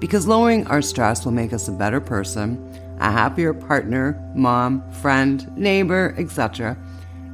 because lowering our stress will make us a better person, a happier partner, mom, friend, neighbor, etc.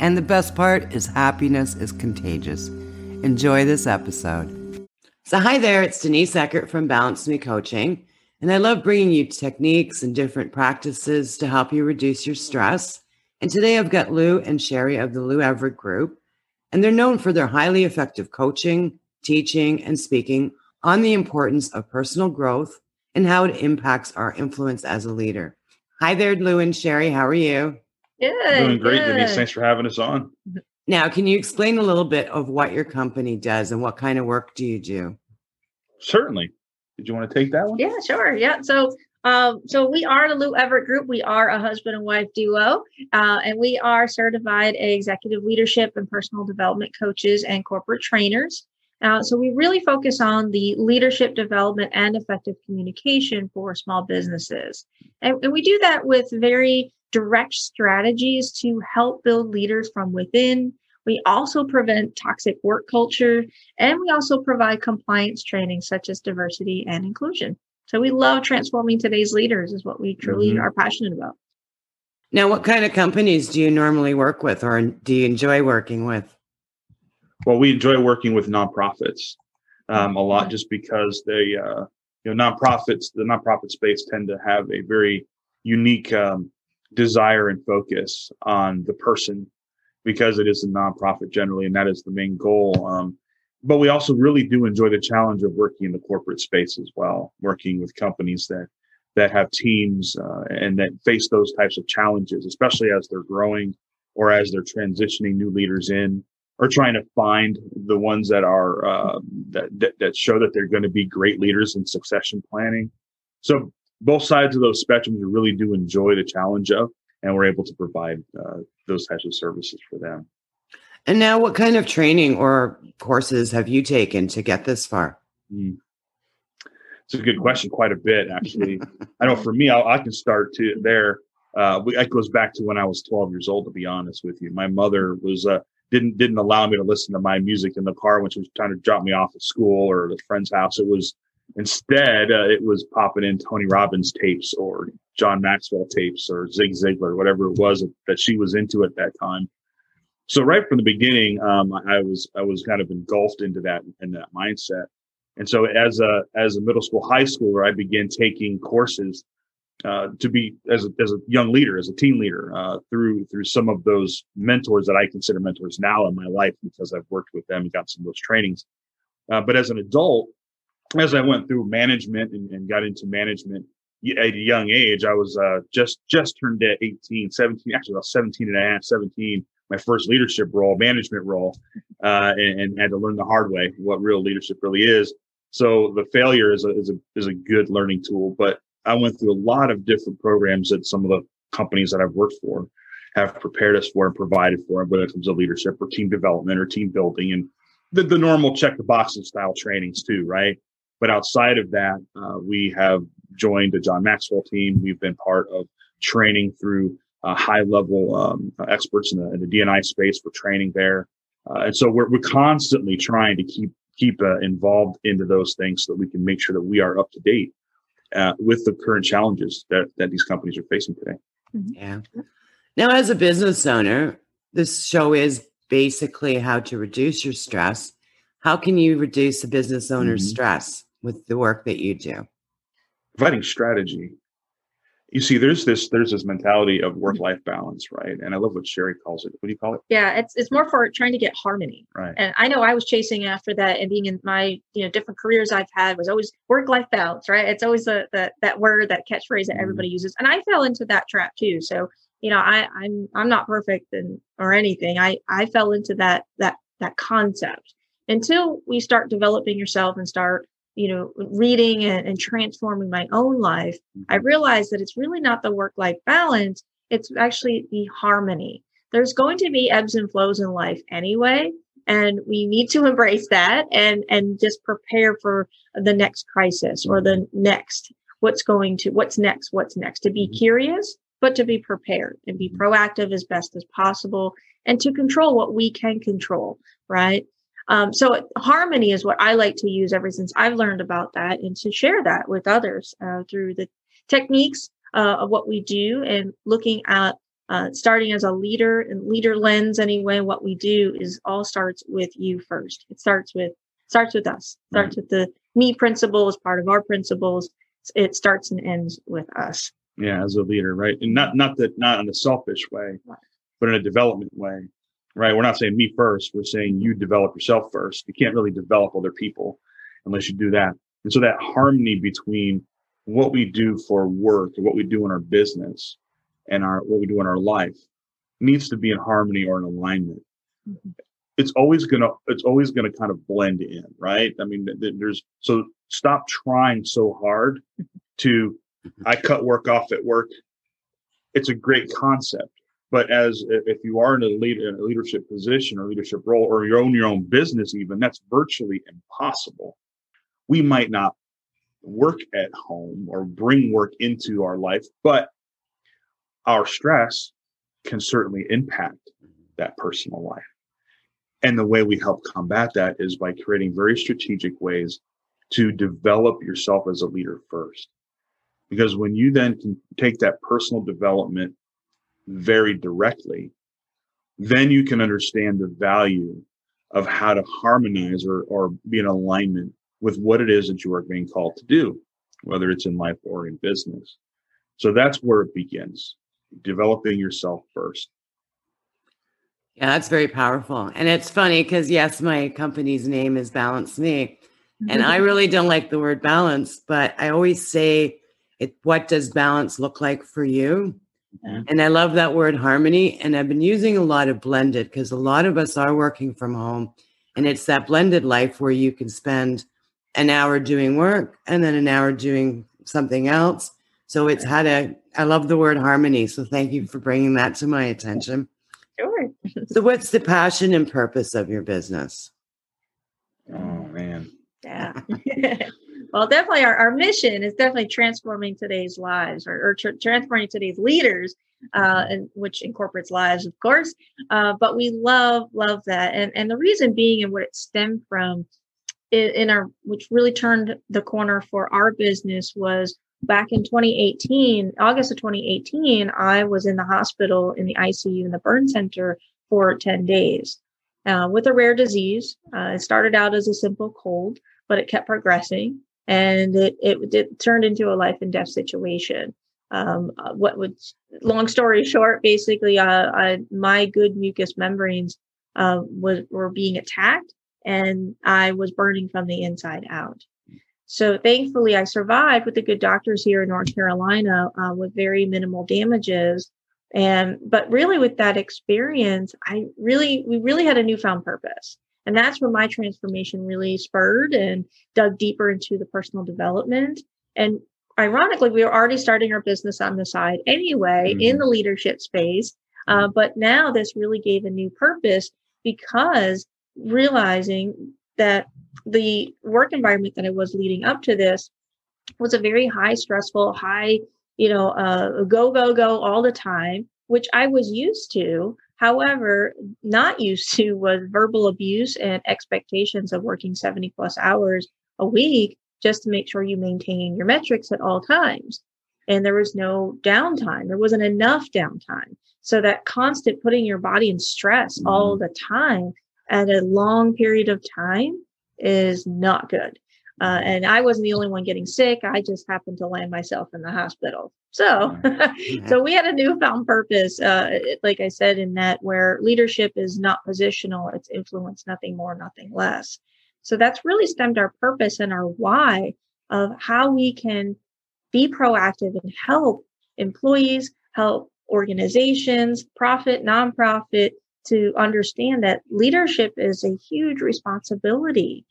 And the best part is happiness is contagious. Enjoy this episode. So, hi there, it's Denise Eckert from Balance Me Coaching. And I love bringing you techniques and different practices to help you reduce your stress. And today I've got Lou and Sherri of the Lou Everett Group. And they're known for their highly effective coaching, teaching, and speaking on the importance of personal growth and how it impacts our influence as a leader. Hi there, Lou and Sherri. How are you? Good. Doing great, good. Denise. Thanks for having us on. Now, can you explain a little bit of what your company does and what kind of work do you do? Certainly. Did you want to take that one? Yeah, sure. Yeah. So, um, so we are the Lou Everett Group. We are a husband and wife duo, uh, and we are certified executive leadership and personal development coaches and corporate trainers. Uh, so we really focus on the leadership development and effective communication for small businesses, and, and we do that with very direct strategies to help build leaders from within we also prevent toxic work culture, and we also provide compliance training such as diversity and inclusion. So we love transforming today's leaders, is what we truly mm-hmm. are passionate about. Now, what kind of companies do you normally work with, or do you enjoy working with? Well, we enjoy working with nonprofits um, a lot, just because they, uh, you know, nonprofits, the nonprofit space tend to have a very unique um, desire and focus on the person because it is a nonprofit generally, and that is the main goal. Um, but we also really do enjoy the challenge of working in the corporate space as well, working with companies that that have teams uh, and that face those types of challenges, especially as they're growing or as they're transitioning new leaders in, or trying to find the ones that are uh, that, that that show that they're going to be great leaders in succession planning. So both sides of those spectrums, really do enjoy the challenge of and we're able to provide uh, those types of services for them. And now, what kind of training or courses have you taken to get this far? Mm. It's a good question. Quite a bit, actually. I know for me, I'll, i can start to there. Uh, it goes back to when I was 12 years old. To be honest with you, my mother was uh, didn't didn't allow me to listen to my music in the car when she was trying to drop me off at school or the friend's house. It was Instead, uh, it was popping in Tony Robbins tapes or John Maxwell tapes or Zig Ziglar, whatever it was that she was into at that time. So right from the beginning, um, I was I was kind of engulfed into that in that mindset. And so as a as a middle school, high schooler, I began taking courses uh, to be as a, as a young leader, as a team leader, uh, through through some of those mentors that I consider mentors now in my life because I've worked with them and got some of those trainings. Uh, but as an adult, as I went through management and, and, got into management at a young age, I was uh, just just turned 18, 17, actually about 17 and a half, 17, my first leadership role, management role, uh, and, and, had to learn the hard way what real leadership really is. So the failure is a, is a, is a good learning tool, but I went through a lot of different programs that some of the companies that I've worked for have prepared us for and provided for, whether it comes to leadership or team development or team building and the, the normal check the boxes style trainings too, right? But outside of that, uh, we have joined the John Maxwell team. We've been part of training through uh, high level um, experts in the, in the, DNI space for training there. Uh, and so we're, we're constantly trying to keep keep uh, involved into those things so that we can make sure that we are up to date uh, with the current challenges that, that these companies are facing today. Mm-hmm. Yeah. Now, as a business owner, this show is basically how to reduce your stress how can you reduce a business owner's mm-hmm. stress with the work that you do? Providing strategy. You see, there's this there's this mentality of work life balance, right? And I love what Sherri calls it. What do you call it? Yeah, it's it's more for trying to get harmony. Right. And I know I was chasing after that, and being in my you know different careers I've had was always work life balance, right? It's always the, the that word that catchphrase that mm-hmm. everybody uses, and I fell into that trap too. So you know, I I'm I'm not perfect and or anything. I I fell into that that that concept until we start developing yourself and start you know, reading and, and transforming my own life, I Mm-hmm. realized that it's really not the work life balance, it's actually the harmony. There's going to be ebbs and flows in life anyway, and we need to embrace that and and just prepare for the next crisis or the next what's going to what's next what's next to be Mhm. curious but to be prepared and be proactive as best as possible and to control what we can control right um, so harmony is what i like to use ever since i've learned about that and to share that with others uh, through the techniques uh, of what we do and looking at uh, starting as a leader and leader lens anyway what we do is all starts with you first. It starts with starts with us. Starts with the me principle as part of our principles. It starts and ends with us. Yeah as a leader right? And not not that not in a selfish way Right. but in a development way right? We're not saying me first we're saying you develop yourself first. You can't really develop other people unless you do that. And so that harmony between what we do for work and what we do in our business and our what we do in our life needs to be in harmony or in alignment. Mhm. it's always gonna it's always gonna kind of blend in right? I mean th- th- there's so stop trying so hard to I cut work off at work. It's a great concept, but as if you are in a, lead, in a leadership position or leadership role, or you own your own business, even that's virtually impossible. We might not work at home or bring work into our life, but our stress can certainly impact that personal life. And the way we help combat that is by creating very strategic ways to develop yourself as a leader first because when you then can take that personal development very directly then you can understand the value of how to harmonize or, or be in alignment with what it is that you are being called to do whether it's in life or in business so that's where it begins developing yourself first Yeah, that's very powerful. And it's funny because, yes, my company's name is Balance Me. And I really don't like the word balance, but I always say, it, what does balance look like for you? Yeah. And I love that word harmony. And I've been using a lot of blended because a lot of us are working from home. And it's that blended life where you can spend an hour doing work and then an hour doing something else. So it's how to, I love the word harmony. So thank you for bringing that to my attention. sure So, what's the passion and purpose of your business? oh man Yeah. well, definitely our, our mission is definitely transforming today's lives or, or tr- transforming today's leaders, uh, and which incorporates lives, of course. Uh, but we love, love that. And, and the reason being and what it stemmed from in, in our, which really turned the corner for our business was back in 2018, August of 2018, I was in the hospital in the ICU in the burn center for 10 days. Uh, with a rare disease. Uh, it started out as a simple cold, but it kept progressing and it, it, it turned into a life and death situation. Um, uh, what would, long story short, basically, uh, I, my good mucous membranes uh, was were being attacked, and I was burning from the inside out. So thankfully, I survived with the good doctors here in North Carolina uh, with very minimal damages. And but really, with that experience, I really we really had a newfound purpose. And that's where my transformation really spurred and dug deeper into the personal development. And ironically, we were already starting our business on the side anyway in Mhm. the leadership space. Uh, but now this really gave a new purpose because realizing that the work environment that I was leading up to this was a very high stressful, high, you know, uh, go, go, go all the time, which I was used to. However, not used to was verbal abuse and expectations of working 70 plus hours a week just to make sure you maintain your metrics at all times. And there was no downtime. There wasn't enough downtime. So that constant putting your body in stress all mm-hmm. the time at a long period of time is not good. Uh, and I wasn't the only one getting sick. I just happened to land myself in the hospital. So, so we had a newfound purpose, uh, it- like I said, in that where leadership is not positional, it's influence, nothing more, nothing less. So that's really stemmed our purpose and our why of how we can be proactive and help employees, help organizations, profit, nonprofit, to understand that leadership is a huge responsibility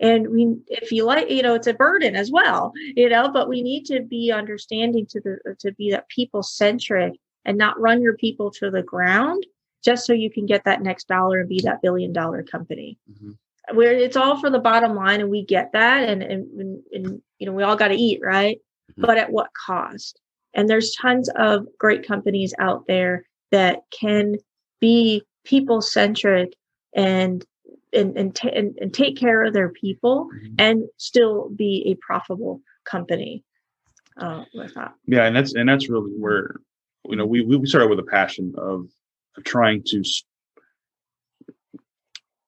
and we if you like you know it's a burden as well you know but we need to be understanding to the to be that people centric and not run your people to the ground just so you can get that next dollar and be that billion dollar company mm-hmm. where it's all for the bottom line and we get that and and, and, and you know we all got to eat right mm-hmm. but at what cost and there's tons of great companies out there that can be people centric and and and, t- and, and take care of their people mm-hmm. and still be a profitable company uh, with that. Yeah, and that's and that's really where you know we we started with a passion of, of trying to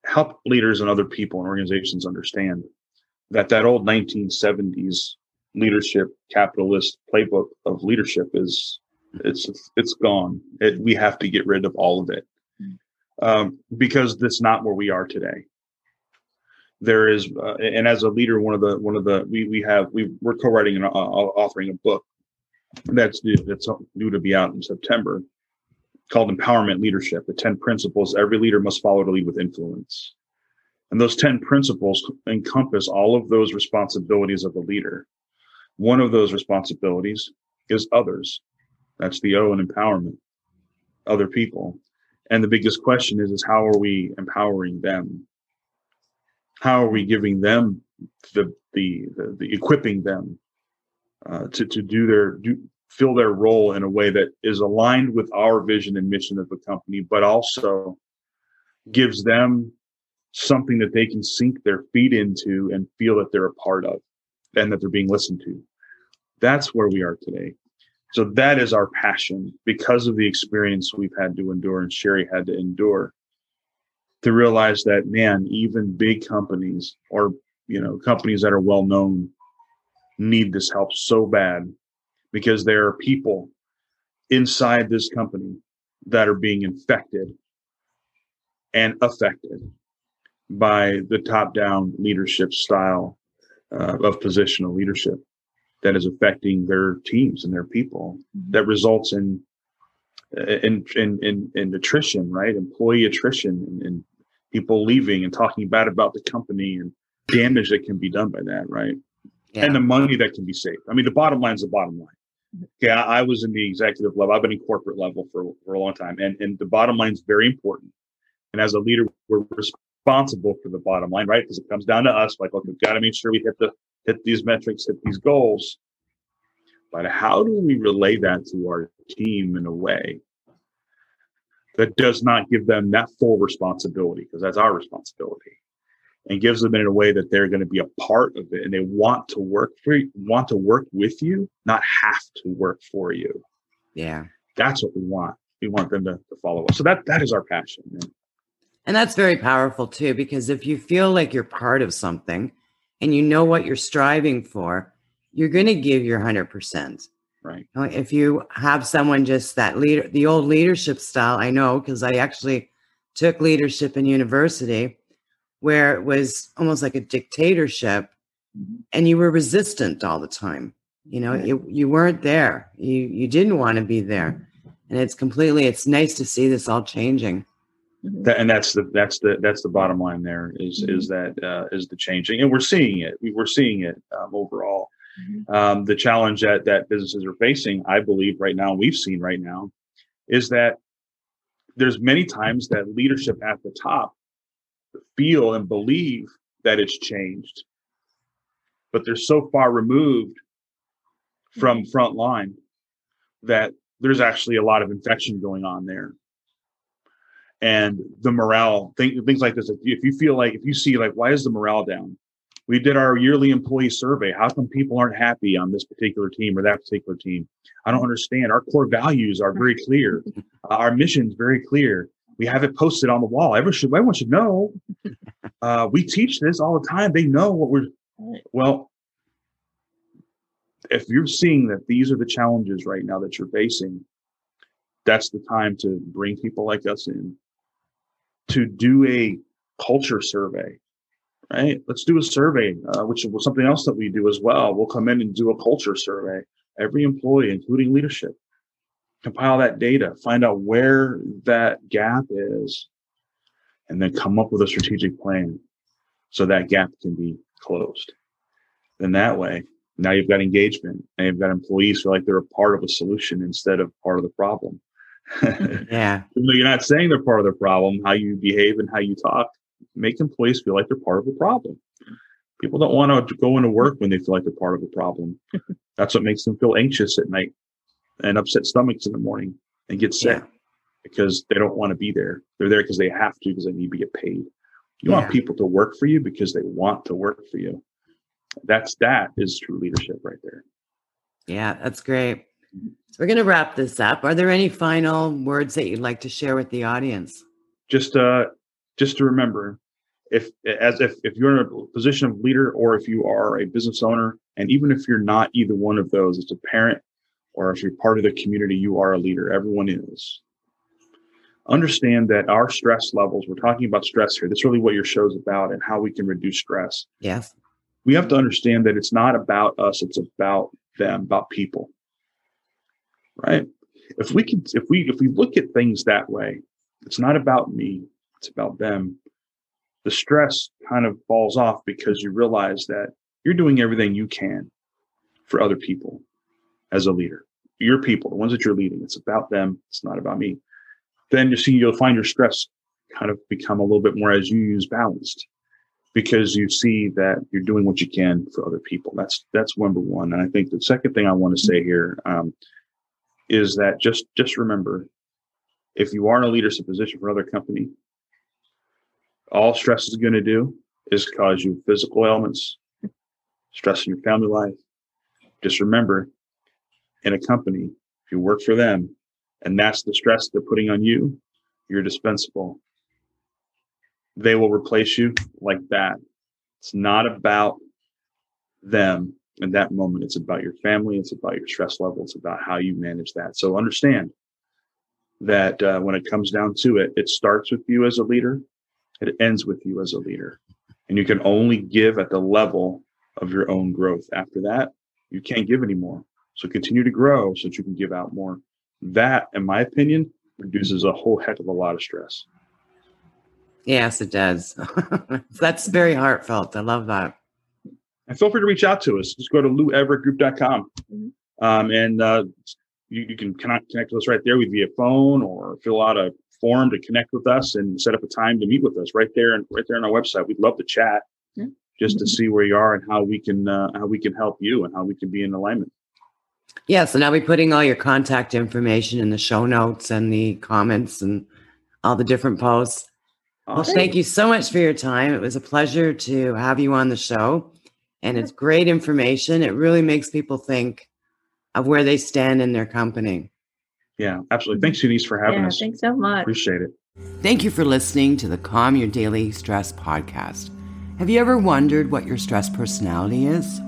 help leaders and other people and organizations understand that that old 1970s leadership capitalist playbook of leadership is it's it's gone. It, we have to get rid of all of it um, because that's not where we are today. There is, uh, and as a leader, one of the one of the we we have we we're co-writing and uh, authoring a book that's due, that's due to be out in September called Empowerment Leadership: The Ten Principles Every Leader Must Follow to Lead with Influence. And those 10 principles encompass all of those responsibilities of a leader. One of those responsibilities is others. That's the O in empowerment, other people. And the biggest question is, is how are we empowering them? How are we giving them the the the, the equipping them uh, to to do their do fill their role in a way that is aligned with our vision and mission of the company, but also gives them something that they can sink their feet into and feel that they're a part of and that they're being listened to. That's where we are today. So that is our passion because of the experience we've had to endure and Sherri had to endure to realize that, man, even big companies or, you know, companies that are well known need this help so bad because there are people inside this company that are being infected and affected by the top down leadership style uh, of positional leadership that is affecting their teams and their people mm-hmm. that results in in, in in in attrition right? Employee attrition and, and, people leaving and talking bad about the company and damage that can be done by that right? Yeah. and the money that can be saved. I mean the bottom line is the bottom line. Mm-hmm. okay I, I, was in the executive level. I've been in corporate level for, for a long time. And and the bottom line is very important. And as a leader we're responsible for the bottom line right? Because it comes down to us like okay we've got to make sure we hit the hit these metrics, hit these goals. But how do we relay that to our team in a way that does not give them that full responsibility? Because that's our responsibility. And gives them in a way that they're going to be a part of it and they want to work for you, want to work with you, not have to work for you. Yeah. That's what we want. We want them to, to follow us. So that that is our passion. Man. And that's very powerful too, because if you feel like you're part of something, and you know what you're striving for, you're going to give your 100%. Right. If you have someone just that leader, the old leadership style, I know because I actually took leadership in university where it was almost like a dictatorship mm-hmm. and you were resistant all the time. You know, you, you weren't there. You you didn't want to be there. And it's completely it's nice to see this all changing. Mm-hmm. That, and that's the that's the that's the bottom line. There is, mm-hmm. is that uh, is the changing, and we're seeing it. We, we're seeing it um, overall. Mm-hmm. Um, the challenge that that businesses are facing, I believe, right now, we've seen right now, is that there's many times that leadership at the top feel and believe that it's changed, but they're so far removed from mm-hmm. front line that there's actually a lot of infection going on there and the morale thing, things like this. If you, feel like if you see like why is the morale down? We did our yearly employee survey. How come people aren't happy on this particular team or that particular team? I don't understand. Our core values are very clear. Uh, our mission is very clear. We have it posted on the wall. Everyone should everyone should know. Uh, we teach this all the time. They know what we're well. If you're seeing that these are the challenges right now that you're facing, that's the time to bring people like us in to do a culture survey, right? Let's do a survey, uh, which was something else that we do as well. We'll come in and do a culture survey, every employee, including leadership, compile that data, find out where that gap is, and then come up with a strategic plan. so that gap can be closed. Then that way, now you've got engagement and you've got employees feel like they're a part of a solution instead of part of the problem. Yeah. You're not saying they're part of the problem, how you behave and how you talk. Make employees feel like they're part of the problem. People don't want to go into work when they feel like they're part of the problem. That's what makes them feel anxious at night and upset stomachs in the morning and get sick yeah. because they don't want to be there. They're there because they have to because they need to get paid. You yeah. want people to work for you because they want to work for you. That's that is true leadership right there. Yeah, that's great. So we're going to wrap this up. Are there any final words that you'd like to share with the audience? Just uh just to remember if as if if you're in a position of leader or if you are a business owner and even if you're not either one of those as a parent or if you're part of the community you are a leader. Everyone is. Understand that our stress levels we're talking about stress here. That's really what your show's about and how we can reduce stress. Yes. We have to understand that it's not about us it's about them about people right if we could, if we if we look at things that way it's not about me it's about them the stress kind of falls off because you realize that you're doing everything you can for other people as a leader your people the ones that you're leading it's about them it's not about me then you see you'll find your stress kind of become a little bit more as you use balanced because you see that you're doing what you can for other people. That's that's number one. And I think the second thing I want to say here um, is that just just remember, if you are in a leadership position for another company, all stress is going to do is cause you physical ailments, stress in your family life. Just remember, in a company, if you work for them, and that's the stress they're putting on you, you're dispensable they will replace you like that. It's not about them in that moment. It's about your family. It's about your stress level. It's about how you manage that. So understand that uh, when it comes down to it, it starts with you as a leader. It ends with you as a leader. And you can only give at the level of your own growth. After that, you can't give anymore. So continue to grow so that you can give out more. That, in my opinion, reduces a whole heck of a lot of stress. Yes, it does. That's very heartfelt. I love that. And feel free to reach out to us. Just go to loueverettgroup.com. Mm-hmm. Um, and uh, you, you, can connect, connect with us right there via phone or fill out a form to connect with us and set up a time to meet with us right there and right there on our website. We'd love to chat mm-hmm. just to see where you are and how we can uh, how we can help you and how we can be in alignment. Yeah, so now we're putting all your contact information in the show notes and the comments and all the different posts. Well, thank you so much for your time. It was a pleasure to have you on the show. And mm-hmm. it's great information. It really makes people think of where they stand in their company. Yeah, absolutely. Mm-hmm. Thanks, Denise, for having yeah, us. Thanks so much. Appreciate it. Thank you for listening to the Calm Your Daily Stress podcast. Have you ever wondered what your stress personality is?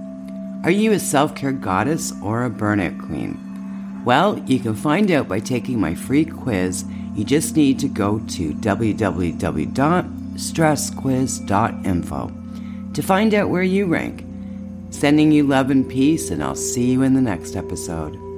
Are you a self care goddess or a burnout queen? Well, you can find out by taking my free quiz you just need to go to www.stressquiz.info to find out where you rank. Sending you love and peace, and I'll see you in the next episode.